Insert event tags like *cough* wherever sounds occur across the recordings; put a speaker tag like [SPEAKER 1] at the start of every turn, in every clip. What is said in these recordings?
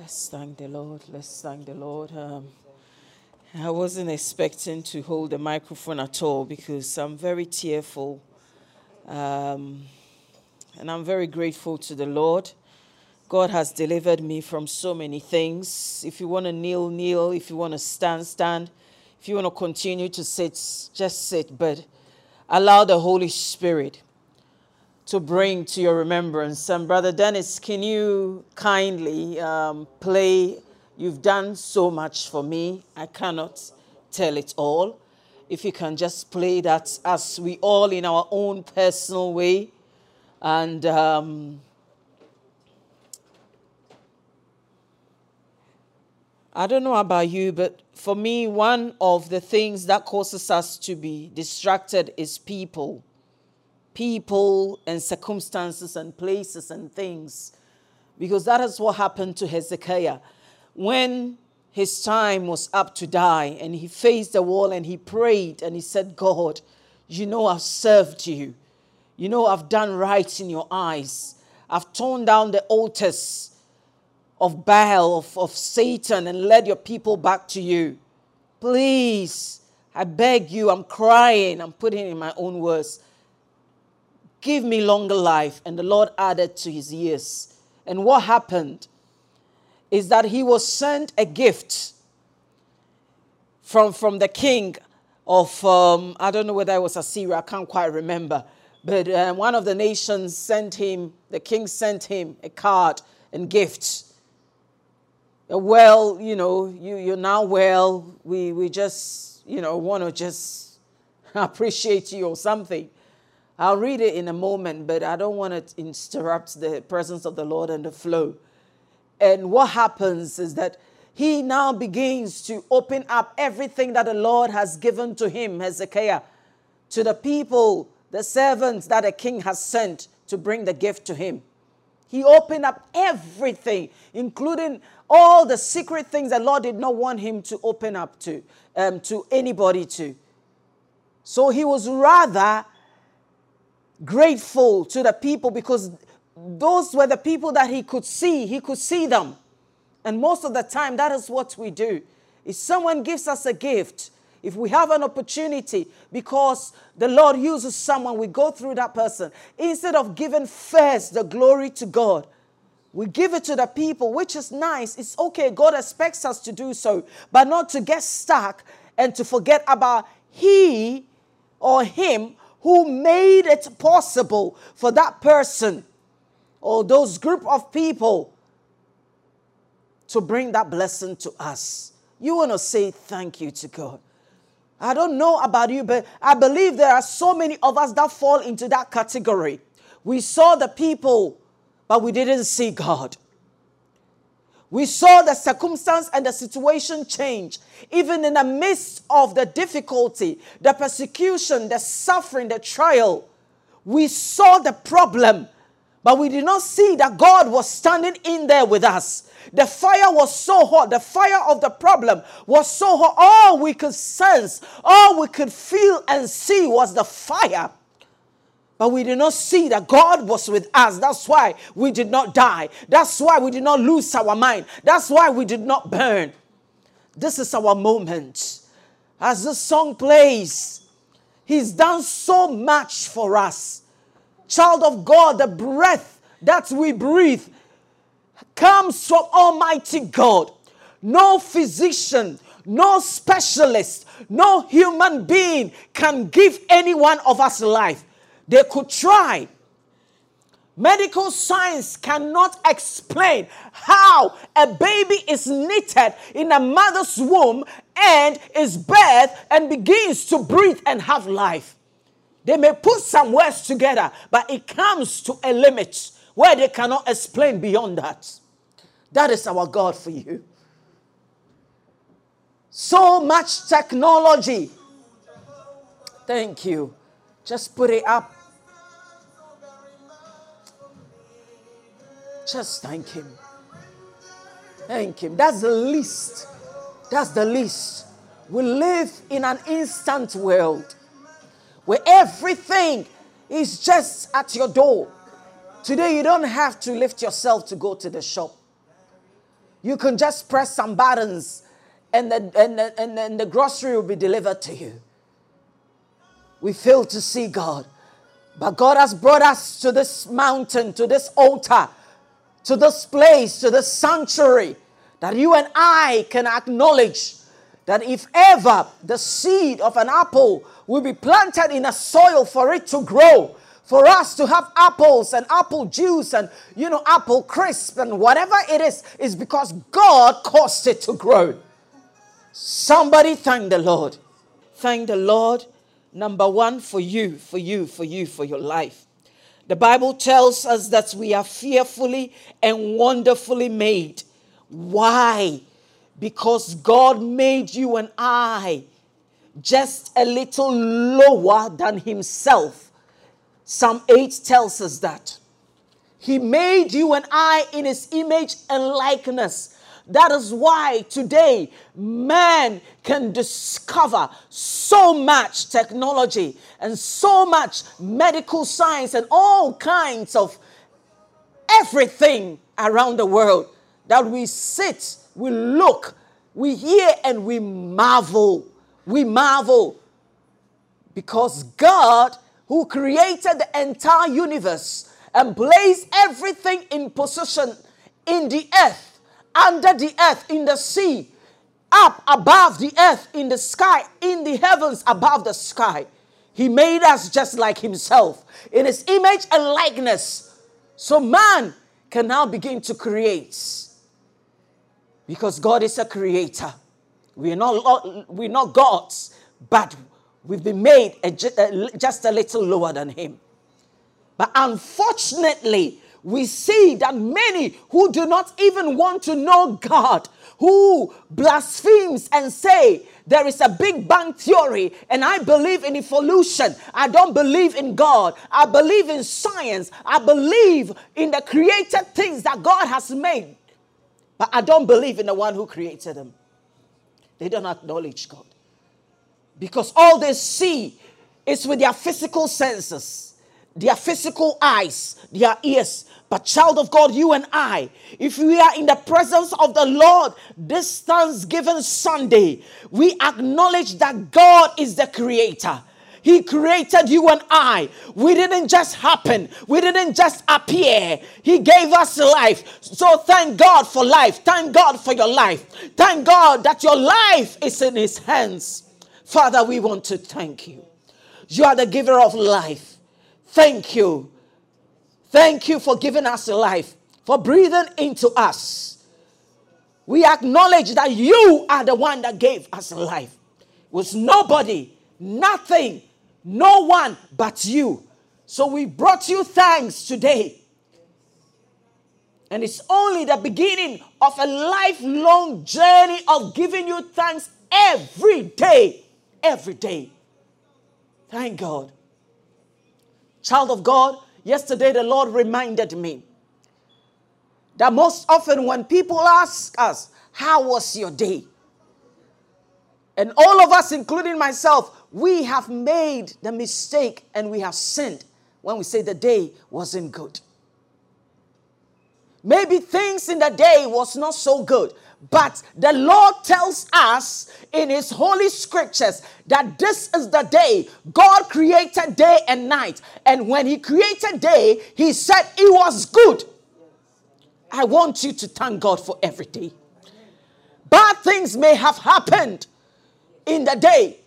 [SPEAKER 1] Let's thank the Lord. Let's thank the Lord. Um, I wasn't expecting to hold the microphone at all because I'm very tearful. Um, and I'm very grateful to the Lord. God has delivered me from so many things. If you want to kneel, kneel. If you want to stand, stand. If you want to continue to sit, just sit. But allow the Holy Spirit to bring to your remembrance. And Brother Dennis, can you kindly um, play? You've done so much for me. I cannot tell it all. If you can just play that as we all, in our own personal way, and um, I don't know about you, but for me, one of the things that causes us to be distracted is people people and circumstances and places and things. Because that is what happened to Hezekiah. When his time was up to die and he faced the wall and he prayed and he said, God, you know I've served you. You know I've done right in your eyes. I've torn down the altars of Baal, of, of Satan, and led your people back to you. Please, I beg you, I'm crying, I'm putting in my own words. Give me longer life. And the Lord added to his years. And what happened is that he was sent a gift from, from the king of, um, I don't know whether it was Assyria, I can't quite remember. But uh, one of the nations sent him, the king sent him a card and gifts. Well, you know, you, you're now well. We, we just, you know, want to just *laughs* appreciate you or something. I'll read it in a moment, but I don't want to interrupt the presence of the Lord and the flow. And what happens is that he now begins to open up everything that the Lord has given to him, Hezekiah, to the people, the servants that the king has sent to bring the gift to him. He opened up everything, including all the secret things the Lord did not want him to open up to, um, to anybody to. So he was rather grateful to the people because those were the people that he could see. He could see them. And most of the time, that is what we do. If someone gives us a gift, if we have an opportunity because the Lord uses someone, we go through that person. Instead of giving first the glory to God, we give it to the people, which is nice. It's okay. God expects us to do so, but not to get stuck and to forget about He or Him who made it possible for that person or those group of people to bring that blessing to us. You want to say thank you to God. I don't know about you, but I believe there are so many of us that fall into that category. We saw the people, but we didn't see God. We saw the circumstance and the situation change. Even in the midst of the difficulty, the persecution, the suffering, the trial, we saw the problem, but we did not see that God was standing in there with us. The fire was so hot. The fire of the problem was so hot. All we could sense, all we could feel and see was the fire. But we did not see that God was with us. That's why we did not die. That's why we did not lose our mind. That's why we did not burn. This is our moment. As this song plays, He's done so much for us. Child of God, the breath that we breathe comes from Almighty God. No physician, no specialist, no human being can give any one of us life. They could try. Medical science cannot explain how a baby is knitted in a mother's womb and is birthed and begins to breathe and have life. They may put some words together, but it comes to a limit where they cannot explain beyond that. That is our God for you. So much technology. Thank you. Just put it up. Just thank Him. Thank Him. That's the least. That's the least. We live in an instant world where everything is just at your door. Today, you don't have to lift yourself to go to the shop. You can just press some buttons and the, and, the, and, the, and the grocery will be delivered to you. We fail to see God. But God has brought us to this mountain, to this altar, to this place, to this sanctuary, that you and I can acknowledge that if ever the seed of an apple will be planted in a soil for it to grow, for us to have apples and apple juice and you know apple crisp and whatever it is is because God caused it to grow. Somebody thank the Lord. Thank the Lord number 1 for you, for you, for you, for your life. The Bible tells us that we are fearfully and wonderfully made. Why? Because God made you and I just a little lower than Himself. Psalm 8 tells us that. He made you and I in His image and likeness. That is why today man can discover so much technology and so much medical science and all kinds of everything around the world that we sit, we look, we hear, and we marvel. We marvel because God, who created the entire universe and placed everything in position in the earth, under the earth, in the sea, up above the earth, in the sky, in the heavens above the sky. He made us just like Himself in His image and likeness. So man can now begin to create because God is a creator. We're not, we're not gods, but we've been made just a little lower than Him. But unfortunately, we see that many who do not even want to know God, who blasphemes and say there is a big bang theory and I believe in evolution. I don't believe in God. I believe in science. I believe in the created things that God has made. But I don't believe in the one who created them. They don't acknowledge God. Because all they see is with their physical senses, their physical eyes, their ears. But, child of God, you and I, if we are in the presence of the Lord this Thanksgiving Sunday, we acknowledge that God is the creator. He created you and I. We didn't just happen, we didn't just appear. He gave us life. So thank God for life. Thank God for your life. Thank God that your life is in His hands. Father, we want to thank you. You are the giver of life. Thank you. Thank you for giving us life, for breathing into us. We acknowledge that you are the one that gave us life. It was nobody, nothing, no one but you. So we brought you thanks today. And it's only the beginning of a lifelong journey of giving you thanks every day. Every day. Thank God. Child of God, yesterday the Lord reminded me that most often when people ask us, How was your day? And all of us, including myself, we have made the mistake and we have sinned when we say the day wasn't good. Maybe things in the day was not so good, but the Lord tells us in His holy scriptures that this is the day God created day and night. And when He created day, He said it was good. I want you to thank God for every day. Bad things may have happened in the day,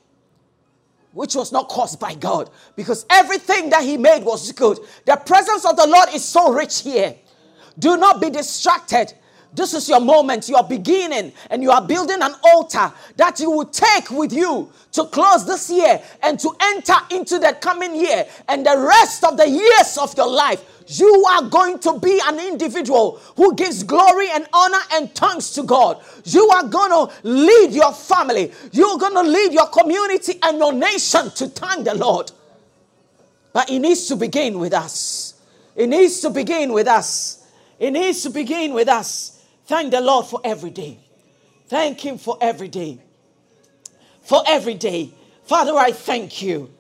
[SPEAKER 1] which was not caused by God because everything that He made was good. The presence of the Lord is so rich here. Do not be distracted. This is your moment. You are beginning and you are building an altar that you will take with you to close this year and to enter into the coming year and the rest of the years of your life. You are going to be an individual who gives glory and honor and thanks to God. You are going to lead your family. You're going to lead your community and your nation to thank the Lord. But it needs to begin with us. It needs to begin with us. It needs to begin with us. Thank the Lord for every day. Thank Him for every day. For every day. Father, I thank you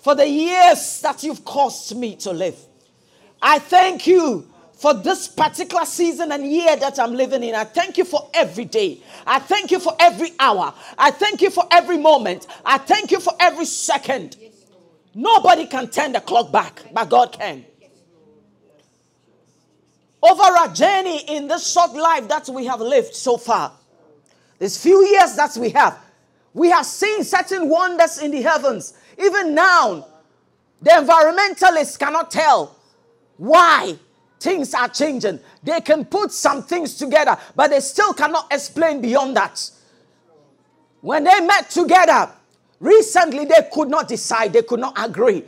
[SPEAKER 1] for the years that you've caused me to live. I thank you for this particular season and year that I'm living in. I thank you for every day. I thank you for every hour. I thank you for every moment. I thank you for every second. Nobody can turn the clock back, but God can. Over our journey in this short life that we have lived so far, these few years that we have, we have seen certain wonders in the heavens. Even now, the environmentalists cannot tell why things are changing. They can put some things together, but they still cannot explain beyond that. When they met together recently, they could not decide, they could not agree.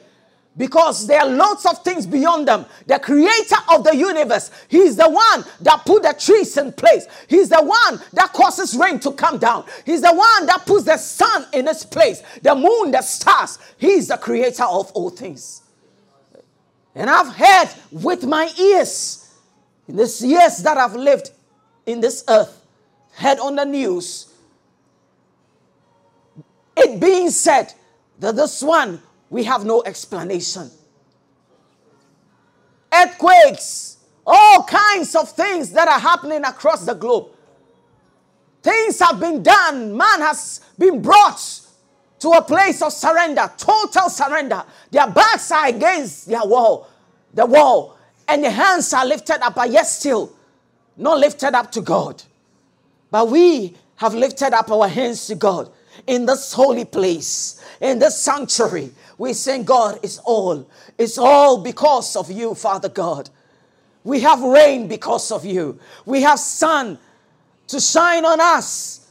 [SPEAKER 1] Because there are lots of things beyond them. The creator of the universe, he's the one that put the trees in place. He's the one that causes rain to come down. He's the one that puts the sun in its place, the moon, the stars. He's the creator of all things. And I've heard with my ears, in these years that I've lived in this earth, heard on the news, it being said that this one, we have no explanation. Earthquakes, all kinds of things that are happening across the globe. Things have been done, man has been brought to a place of surrender, total surrender. Their backs are against their wall, the wall, and their hands are lifted up, but yet still not lifted up to God. But we have lifted up our hands to God in this holy place, in this sanctuary. We sing, God, it's all. It's all because of you, Father God. We have rain because of you. We have sun to shine on us,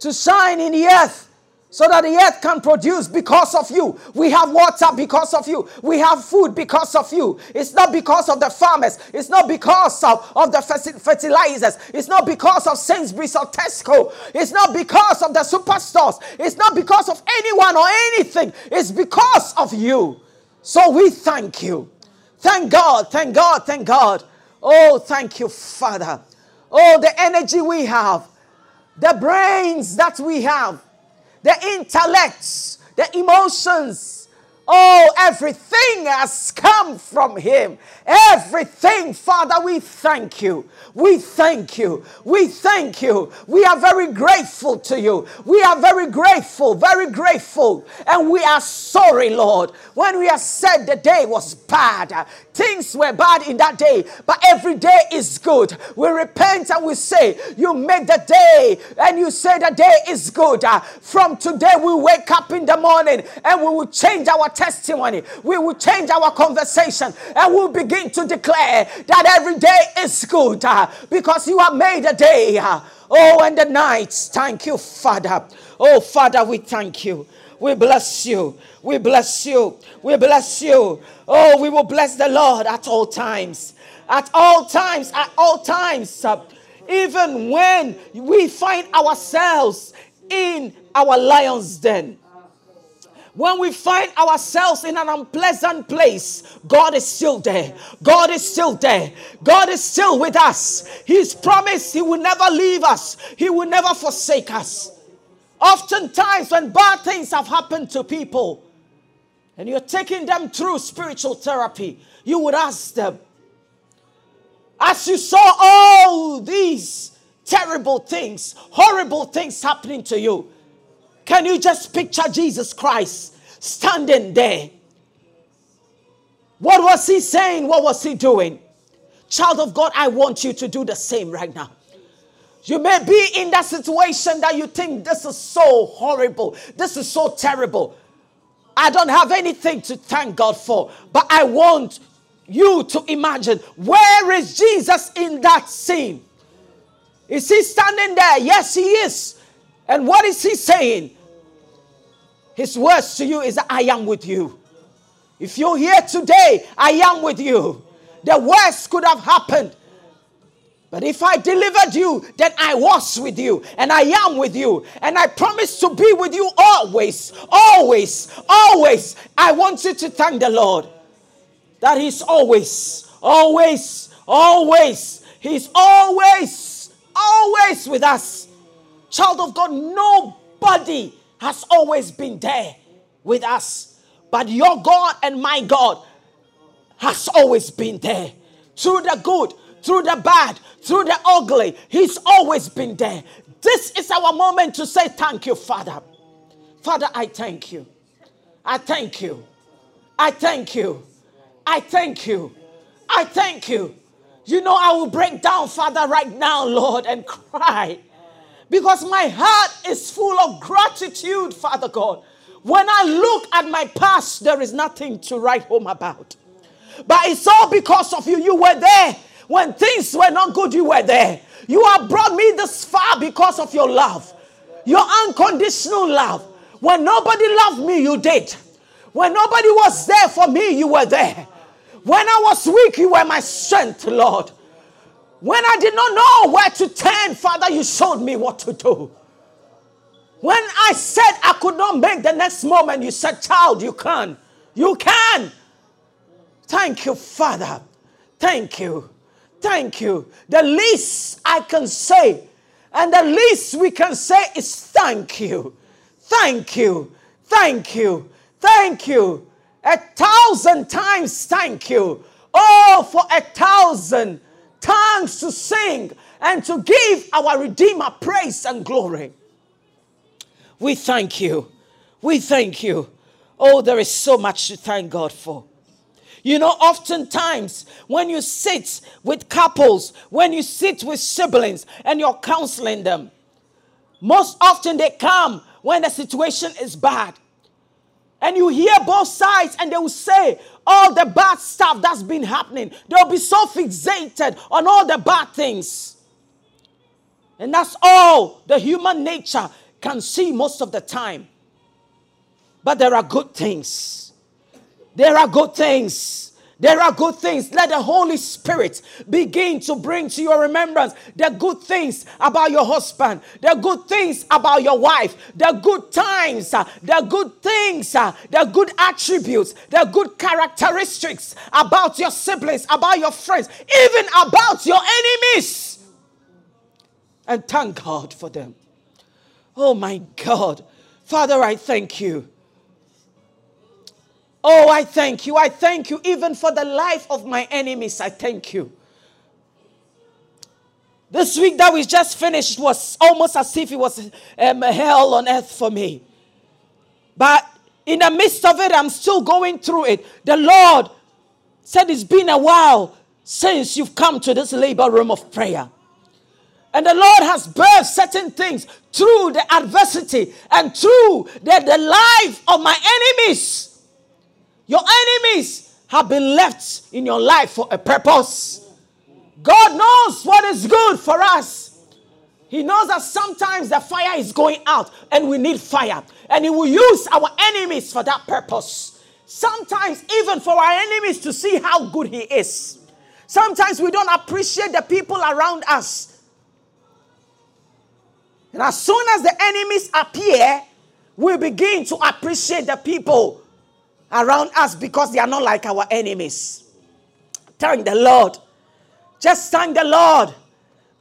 [SPEAKER 1] to shine in the earth so that the earth can produce because of you. We have water because of you. We have food because of you. It's not because of the farmers. It's not because of, of the fertilizers. It's not because of Sainsbury's or Tesco. It's not because of the superstores. It's not because of anyone or anything. It's because of you. So we thank you. Thank God, thank God, thank God. Oh, thank you, Father. Oh, the energy we have, the brains that we have the intellects, the emotions, Oh, everything has come from Him. Everything, Father, we thank you. We thank you. We thank you. We are very grateful to you. We are very grateful, very grateful. And we are sorry, Lord, when we have said the day was bad. Things were bad in that day, but every day is good. We repent and we say, You made the day, and you say the day is good. From today, we wake up in the morning and we will change our testimony, we will change our conversation and we'll begin to declare that every day is good uh, because you have made a day. Uh, oh, and the nights. Thank you, Father. Oh, Father, we thank you. We bless you. We bless you. We bless you. Oh, we will bless the Lord at all times. At all times. At all times. Uh, even when we find ourselves in our lion's den. When we find ourselves in an unpleasant place, God is still there. God is still there. God is still with us. He's promised He will never leave us, He will never forsake us. Oftentimes, when bad things have happened to people and you're taking them through spiritual therapy, you would ask them, as you saw all these terrible things, horrible things happening to you, can you just picture Jesus Christ standing there? What was he saying? What was he doing? Child of God, I want you to do the same right now. You may be in that situation that you think this is so horrible, this is so terrible. I don't have anything to thank God for, but I want you to imagine where is Jesus in that scene? Is he standing there? Yes, he is. And what is he saying? His words to you is, I am with you. If you're here today, I am with you. The worst could have happened. But if I delivered you, then I was with you and I am with you. And I promise to be with you always, always, always. I want you to thank the Lord that He's always, always, always, He's always, always with us. Child of God, nobody has always been there with us. But your God and my God has always been there through the good, through the bad, through the ugly. He's always been there. This is our moment to say thank you, Father. Father, I thank you. I thank you. I thank you. I thank you. I thank you. You know, I will break down, Father, right now, Lord, and *laughs* cry because my heart is full of gratitude, Father God. When I look at my past, there is nothing to write home about. But it's all because of you. You were there. When things were not good, you were there. You have brought me this far because of your love, your unconditional love. When nobody loved me, you did. When nobody was there for me, you were there. When I was weak, you were my strength, Lord. When I did not know where to turn, Father, you showed me what to do. When I said I could not make the next moment, you said, Child, you can. You can. Thank you, Father. Thank you. Thank you. The least I can say, and the least we can say is thank you. Thank you. Thank you. Thank you. A thousand times thank you. Oh, for a thousand tongues to sing and to give our Redeemer praise and glory. We thank you. We thank you. Oh, there is so much to thank God for. You know, oftentimes when you sit with couples, when you sit with siblings and you're counseling them, most often they come when the situation is bad. And you hear both sides, and they will say all the bad stuff that's been happening. They'll be so fixated on all the bad things. And that's all the human nature can see most of the time. But there are good things. There are good things. There are good things. Let the Holy Spirit begin to bring to your remembrance the good things about your husband, the good things about your wife, the good times, uh, the good things, uh, the good attributes, the good characteristics about your siblings, about your friends, even about your enemies. And thank God for them. Oh my God. Father, I thank you. Oh, I thank you. I thank you even for the life of my enemies. I thank you. This week that we just finished was almost as if it was um, hell on earth for me. But in the midst of it, I'm still going through it. The Lord said it's been a while since you've come to this labor room of prayer. And the Lord has birthed certain things through the adversity and through the, the life of my enemies. Your enemies have been left in your life for a purpose. God knows what is good for us. He knows that sometimes the fire is going out and we need fire. And He will use our enemies for that purpose. Sometimes, even for our enemies to see how good He is. Sometimes we don't appreciate the people around us. And as soon as the enemies appear, we begin to appreciate the people around us because they are not like our enemies. Thank the Lord. Just thank the Lord.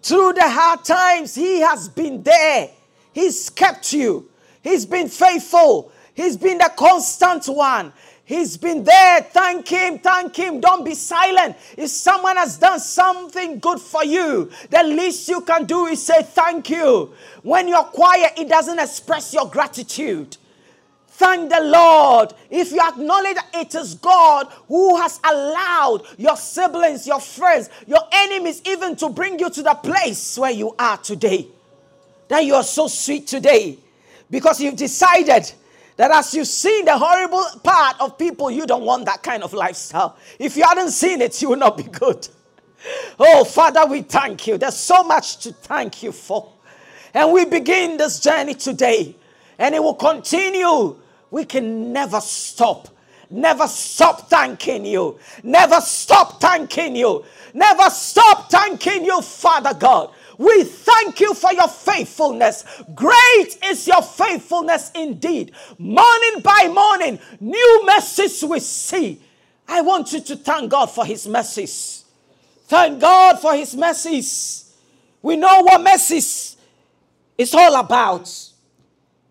[SPEAKER 1] Through the hard times, He has been there. He's kept you. He's been faithful. He's been the constant one. He's been there. Thank Him. Thank Him. Don't be silent. If someone has done something good for you, the least you can do is say thank you. When you're quiet, it doesn't express your gratitude. Thank the Lord. If you acknowledge that it is God who has allowed your siblings, your friends, your enemies, even to bring you to the place where you are today, that you are so sweet today because you've decided that as you've seen the horrible part of people, you don't want that kind of lifestyle. If you hadn't seen it, *laughs* you will not be good. Oh, Father, we thank you. There's so much to thank you for. And we begin this journey today, and it will continue we can never stop. Never stop thanking you. Never stop thanking you. Never stop thanking you, Father God. We thank you for your faithfulness. Great is your faithfulness indeed. Morning by morning, new mercies we see. I want you to thank God for his mercies. Thank God for his mercies. We know what mercies is all about.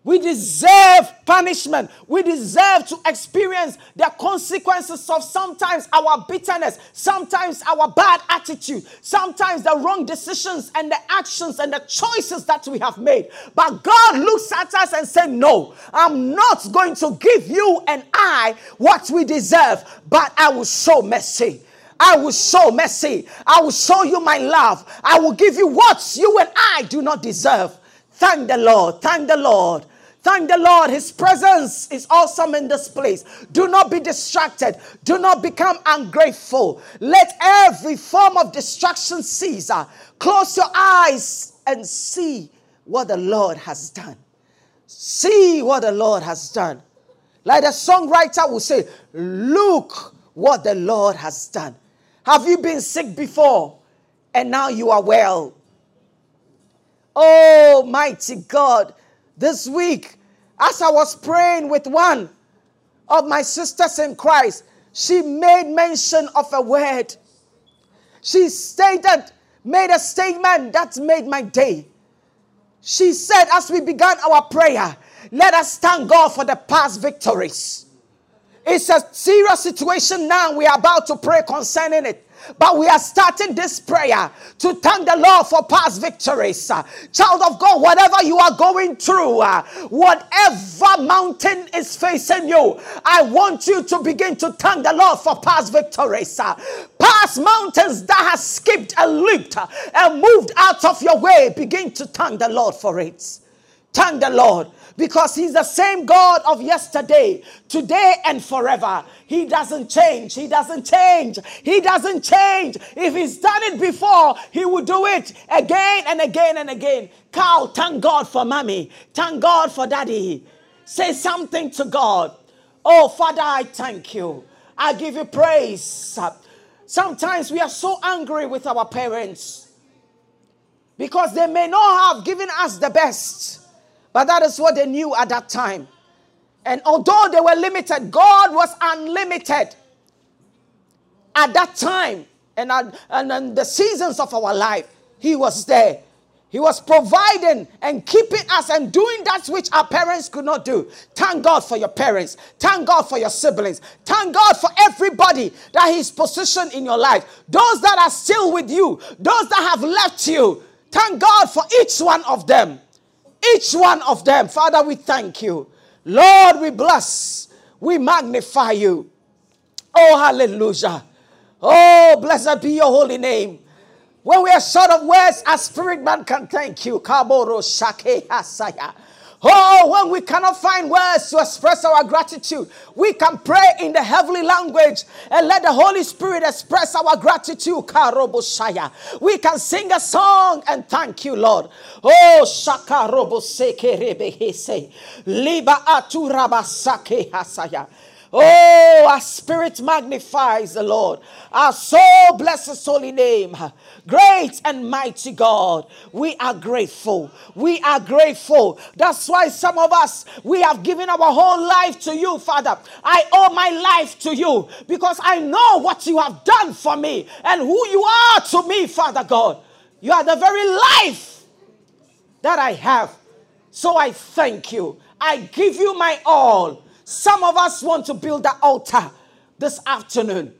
[SPEAKER 1] We deserve punishment. We deserve to experience the consequences of sometimes our bitterness, sometimes our bad attitude, sometimes the wrong decisions and the actions and the choices that we have made. But God looks at us and says, No, I'm not going to give you and I what we deserve, but I will show mercy. I will show mercy. I will show you my love. I will give you what you and I do not deserve. Thank the Lord. Thank the Lord. Thank the Lord. His presence is awesome in this place. Do not be distracted. Do not become ungrateful. Let every form of distraction cease. Uh, close your eyes and see what the Lord has done. See what the Lord has done. Like the songwriter will say, Look what the Lord has done. Have you been sick before and now you are well? Oh, mighty God. This week, as I was praying with one of my sisters in Christ, she made mention of a word. She stated, made a statement that made my day. She said, as we began our prayer, let us thank God for the past victories. It's a serious situation now. We are about to pray concerning it. But we are starting this prayer to thank the Lord for past victories. Child of God, whatever you are going through, uh, whatever mountain is facing you, I want you to begin to thank the Lord for past victories. Uh, past mountains that has skipped and leaped uh, and moved out of your way, begin to thank the Lord for it. Thank the Lord because He's the same God of yesterday, today, and forever. He doesn't change. He doesn't change. He doesn't change. If He's done it before, He will do it again and again and again. Carl, thank God for mommy. Thank God for daddy. Say something to God. Oh, Father, I thank you. I give you praise. Sometimes we are so angry with our parents because they may not have given us the best. But that is what they knew at that time. And although they were limited, God was unlimited at that time and, and in the seasons of our life. He was there. He was providing and keeping us and doing that which our parents could not do. Thank God for your parents. Thank God for your siblings. Thank God for everybody that He's positioned in your life. Those that are still with you, those that have left you. Thank God for each one of them. Each one of them. Father, we thank you. Lord, we bless. We magnify you. Oh, hallelujah. Oh, blessed be your holy name. When we are short of words, a spirit man can thank you. Kaboro shake asaya. Oh, when we cannot find words to express our gratitude, we can pray in the heavenly language and let the Holy Spirit express our gratitude. We can sing a song and thank you, Lord. Oh, Shaka Robo Seke Rebehese. Liba Aturabasake Hasaya. Oh, our spirit magnifies the Lord. Our soul blesses holy name. Great and mighty God. We are grateful. We are grateful. That's why some of us, we have given our whole life to you, Father. I owe my life to you because I know what you have done for me and who you are to me, Father God. You are the very life that I have. So I thank you. I give you my all. Some of us want to build the altar this afternoon.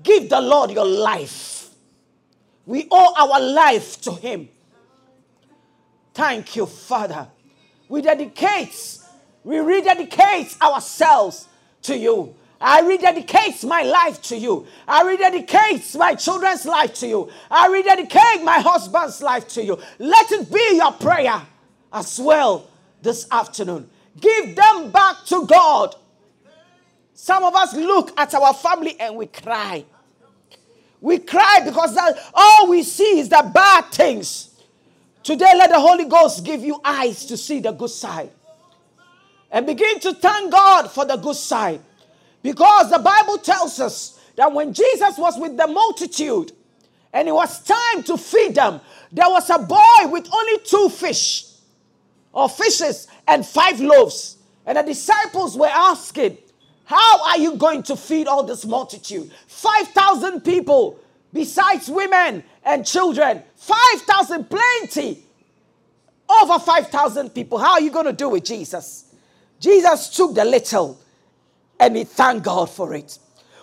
[SPEAKER 1] Give the Lord your life. We owe our life to Him. Thank you, Father. We dedicate, we rededicate ourselves to you. I rededicate my life to you. I rededicate my children's life to you. I rededicate my husband's life to you. Let it be your prayer as well this afternoon. Give them back to God. Some of us look at our family and we cry. We cry because that, all we see is the bad things. Today, let the Holy Ghost give you eyes to see the good side. And begin to thank God for the good side. Because the Bible tells us that when Jesus was with the multitude and it was time to feed them, there was a boy with only two fish or fishes and five loaves. And the disciples were asking, How are you going to feed all this multitude? 5,000 people, besides women and children. 5,000, plenty. Over 5,000 people. How are you going to do it, Jesus? Jesus took the little and he thanked God for it.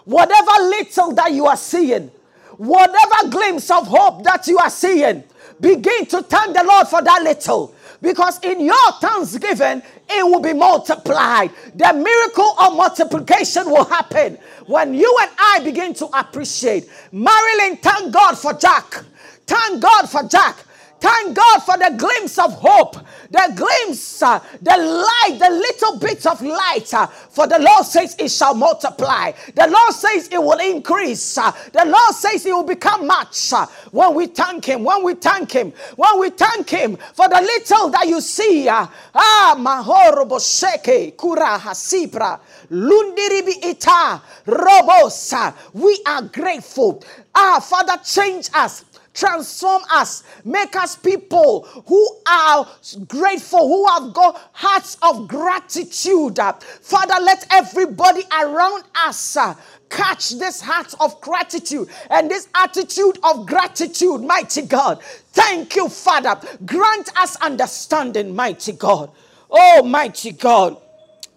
[SPEAKER 1] Whatever little that you are seeing, whatever glimpse of hope that you are seeing, begin to thank the Lord for that little. Because in your thanksgiving, it will be multiplied. The miracle of multiplication will happen when you and I begin to appreciate. Marilyn, thank God for Jack. Thank God for Jack. Thank God for the glimpse of hope, the glimpse, uh, the light, the little bit of light. Uh, for the Lord says it shall multiply. The Lord says it will increase. Uh, the Lord says it will become much uh, when we thank Him. When we thank Him. When we thank Him for the little that you see. Uh, ah, mahorobo sheke kura hasibra lundiribi ita robosa. We are grateful. Ah, Father, change us transform us, make us people who are grateful, who have got hearts of gratitude. Father, let everybody around us uh, catch this heart of gratitude and this attitude of gratitude, mighty God. Thank you, Father. Grant us understanding, mighty God. Oh, mighty God.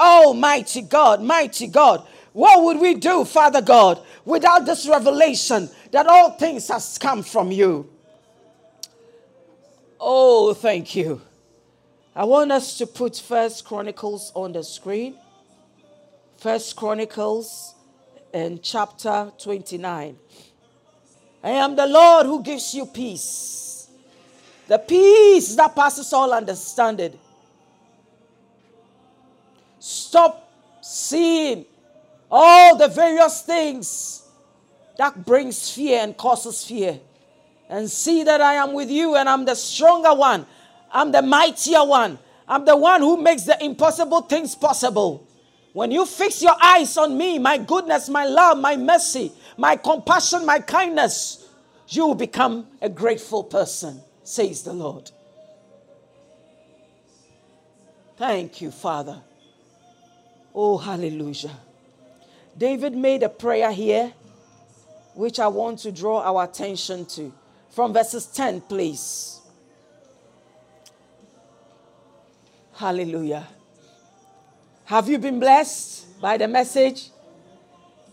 [SPEAKER 1] Oh, mighty God, mighty God. What would we do, Father God, without this revelation that all things has come from you? Oh, thank you. I want us to put First Chronicles on the screen. First Chronicles and chapter 29. I am the Lord who gives you peace. The peace that passes all understanding. Stop seeing all the various things that brings fear and causes fear and see that I am with you and I'm the stronger one. I'm the mightier one. I'm the one who makes the impossible things possible. When you fix your eyes on me, my goodness, my love, my mercy, my compassion, my kindness, you will become a grateful person, says the Lord. Thank you, Father. Oh, hallelujah. David made a prayer here, which I want to draw our attention to. From verses 10, please. Hallelujah. Have you been blessed by the message?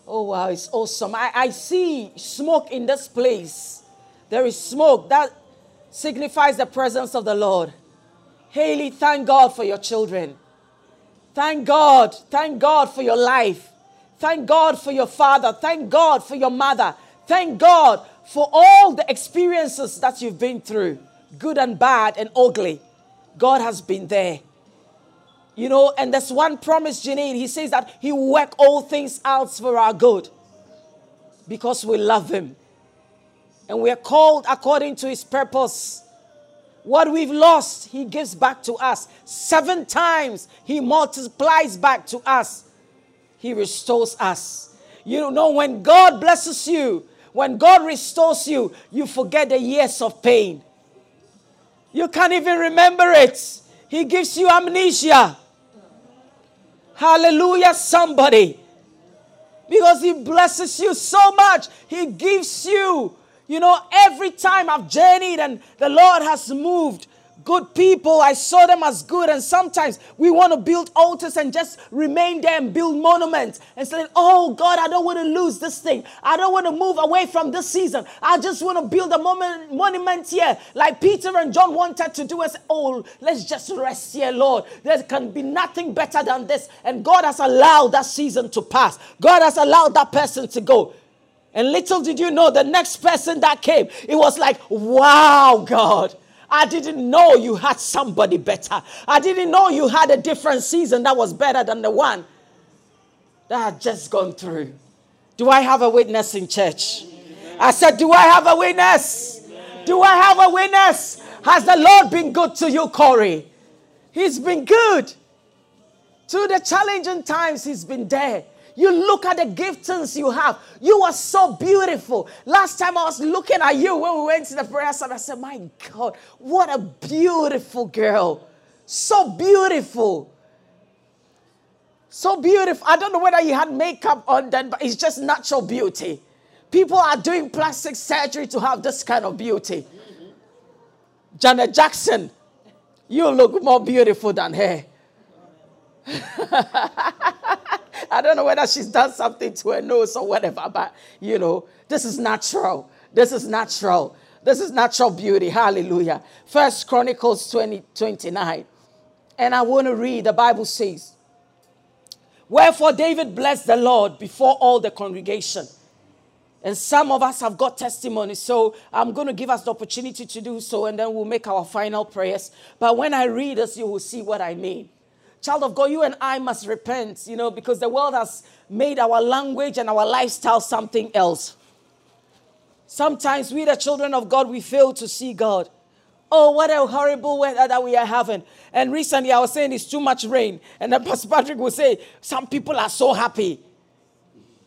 [SPEAKER 1] Oh, wow, it's awesome. I, I see smoke in this place. There is smoke that signifies the presence of the Lord. Haley, thank God for your children. Thank God. Thank God for your life. Thank God for your father. Thank God for your mother. Thank God for all the experiences that you've been through, good and bad and ugly. God has been there. You know, and there's one promise, Janine. He says that He will work all things out for our good because we love Him. And we are called according to His purpose. What we've lost, He gives back to us. Seven times He multiplies back to us. He restores us. You know, when God blesses you, when God restores you, you forget the years of pain. You can't even remember it. He gives you amnesia. Hallelujah, somebody. Because He blesses you so much. He gives you, you know, every time I've journeyed and the Lord has moved, good people. I saw them as good. And sometimes we want to build altars and just remain there and build monuments and say, Oh God, I don't want to lose this thing. I don't want to move away from this season. I just want to build a moment, monument here, like Peter and John wanted to do. Say, Oh, let's just rest here, Lord. There can be nothing better than this. And God has allowed that season to pass. God has allowed that person to go. And little did you know, the next person that came, it was like, wow, God. I didn't know you had somebody better. I didn't know you had a different season that was better than the one that had just gone through. Do I have a witness in church? I said, Do I have a witness? Do I have a witness? Has the Lord been good to you, Corey? He's been good. Through the challenging times, He's been there. You look at the giftings you have. You are so beautiful. Last time I was looking at you when we went to the prayer service, I said, My God, what a beautiful girl. So beautiful. So beautiful. I don't know whether you had makeup on then, but it's just natural beauty. People are doing plastic surgery to have this kind of beauty. Janet Jackson, You look more beautiful than her. *laughs* I don't know whether she's done something to her nose or whatever, but you know, this is natural. This is natural. This is natural beauty. Hallelujah. First Chronicles 20, 29. And I want to read, the Bible says, Wherefore David blessed the Lord before all the congregation. And some of us have got testimonies, so I'm going to give us the opportunity to do so, and then we'll make our final prayers. But when I read this, you will see what I mean. Child of God, you and I must repent, you know, because the world has made our language and our lifestyle something else. Sometimes we, the children of God, we fail to see God. Oh, what a horrible weather that we are having. And recently I was saying it's too much rain. And then *laughs* Pastor Patrick will say, Some people are so happy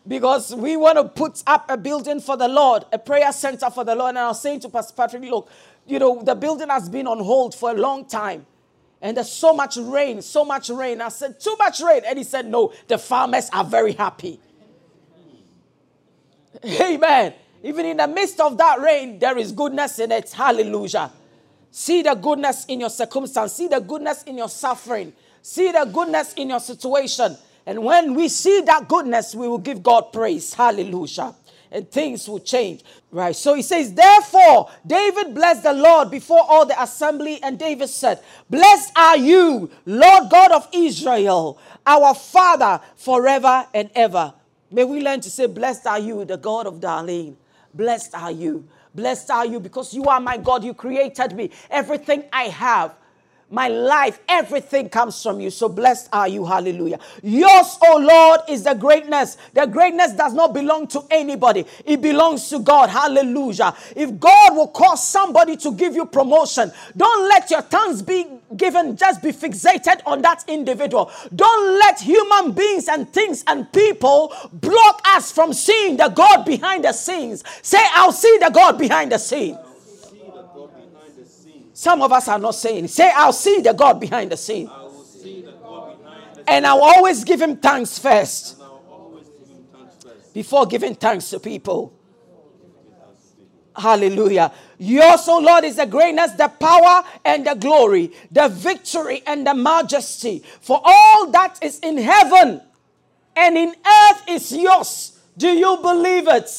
[SPEAKER 1] because we want to put up a building for the Lord, a prayer center for the Lord. And I was saying to Pastor Patrick, look, you know, the building has been on hold for a long time. And there's so much rain, so much rain. I said, too much rain. And he said, no, the farmers are very happy. *laughs* Amen. Even in the midst of that rain, there is goodness in it. Hallelujah. See the goodness in your circumstance. See the goodness in your suffering. See the goodness in your situation. And when we see that goodness, we will give God praise. Hallelujah. And things will change. Right. So he says, Therefore, David blessed the Lord before all the assembly. And David said, Blessed are you, Lord God of Israel, our Father, forever and ever. May we learn to say, Blessed are you, the God of Darlene. Blessed are you. Blessed are you because you are my God. You created me. Everything I have my life, everything comes from you. So blessed are you. Hallelujah. Yours, oh Lord, is the greatness. The greatness does not belong to anybody, it belongs to God. Hallelujah. If God will cause somebody to give you promotion, don't let your tongues be given, just be fixated on that individual. Don't let human beings and things and people block us from seeing the God behind the scenes. Say, I'll see the God behind the scene. Some of us are not saying, say, I'll see the God behind the scene. And I'll always give him thanks first. Before giving thanks to people. Hallelujah. Yours, O Lord, is the greatness, the power, and the glory, the victory, and the majesty. For all that is in heaven and in earth is yours. Do you believe it?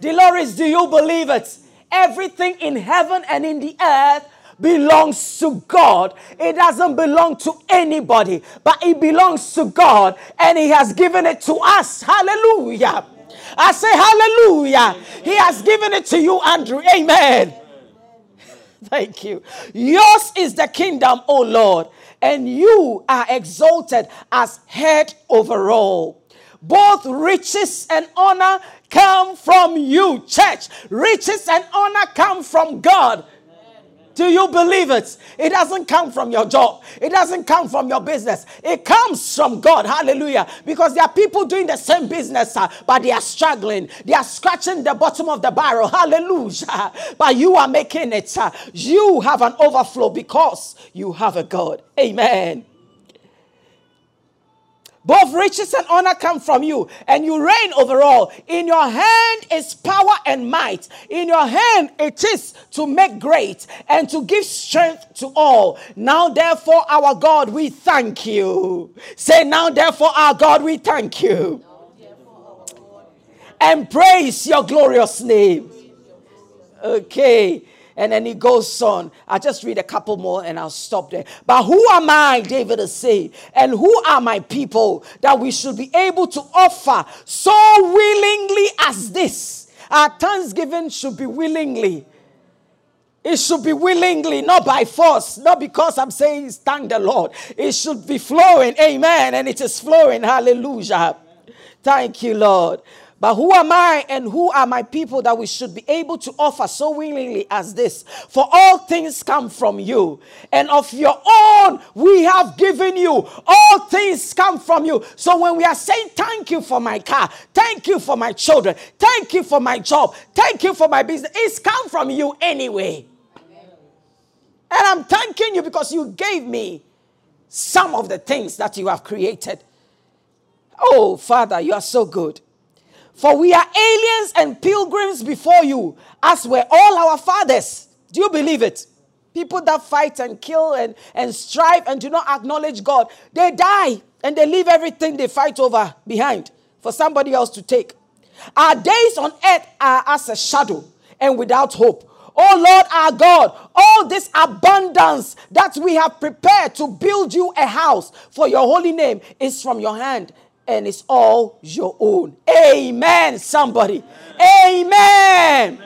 [SPEAKER 1] Dolores, do you believe it? Everything in heaven and in the earth belongs to God. It doesn't belong to anybody, but it belongs to God and He has given it to us. Hallelujah. I say hallelujah. He has given it to you, Andrew. Amen. *laughs* Thank you. Yours is the kingdom, O Lord, and you are exalted as head over all. Both riches and honor come from you, church. Riches and honor come from God. Do you believe it? It doesn't come from your job. It doesn't come from your business. It comes from God. Hallelujah. Because there are people doing the same business, uh, but they are struggling. They are scratching the bottom of the barrel. Hallelujah. *laughs* But you are making it. Uh, you have an overflow because you have a God. Amen. Both riches and honor come from you, and you reign over all. In your hand is power and might. In your hand it is to make great and to give strength to all. Now, therefore, our God, we thank you. Say, now, therefore, our God, we thank you. And praise your glorious name. Okay. And then he goes on. I'll just read a couple more and I'll stop there. But who am I, David is saying, and who are my people that we should be able to offer so willingly as this? Our thanksgiving should be willingly. It should be willingly, not by force, not because I'm saying thank the Lord. It should be flowing. Amen. And it is flowing. Hallelujah. Thank you, Lord. But who am I and who are my people that we should be able to offer so willingly as this? For all things come from you, and of your own we have given you. All things come from you. So when we are saying thank you for my car, thank you for my children, thank you for my job, thank you for my business, it's come from you anyway. And I'm thanking you because you gave me some of the things that you have created. Oh, Father, you are so good. For we are aliens and pilgrims before you, as were all our fathers. Do you believe it? People that fight and kill and, and strive and do not acknowledge God, they die and they leave everything they fight over behind for somebody else to take. Our days on earth are as a shadow and without hope. Oh Lord our God, all this abundance that we have prepared to build you a house for your holy name is from your hand and it's all your own. Amen, somebody. Amen. Amen.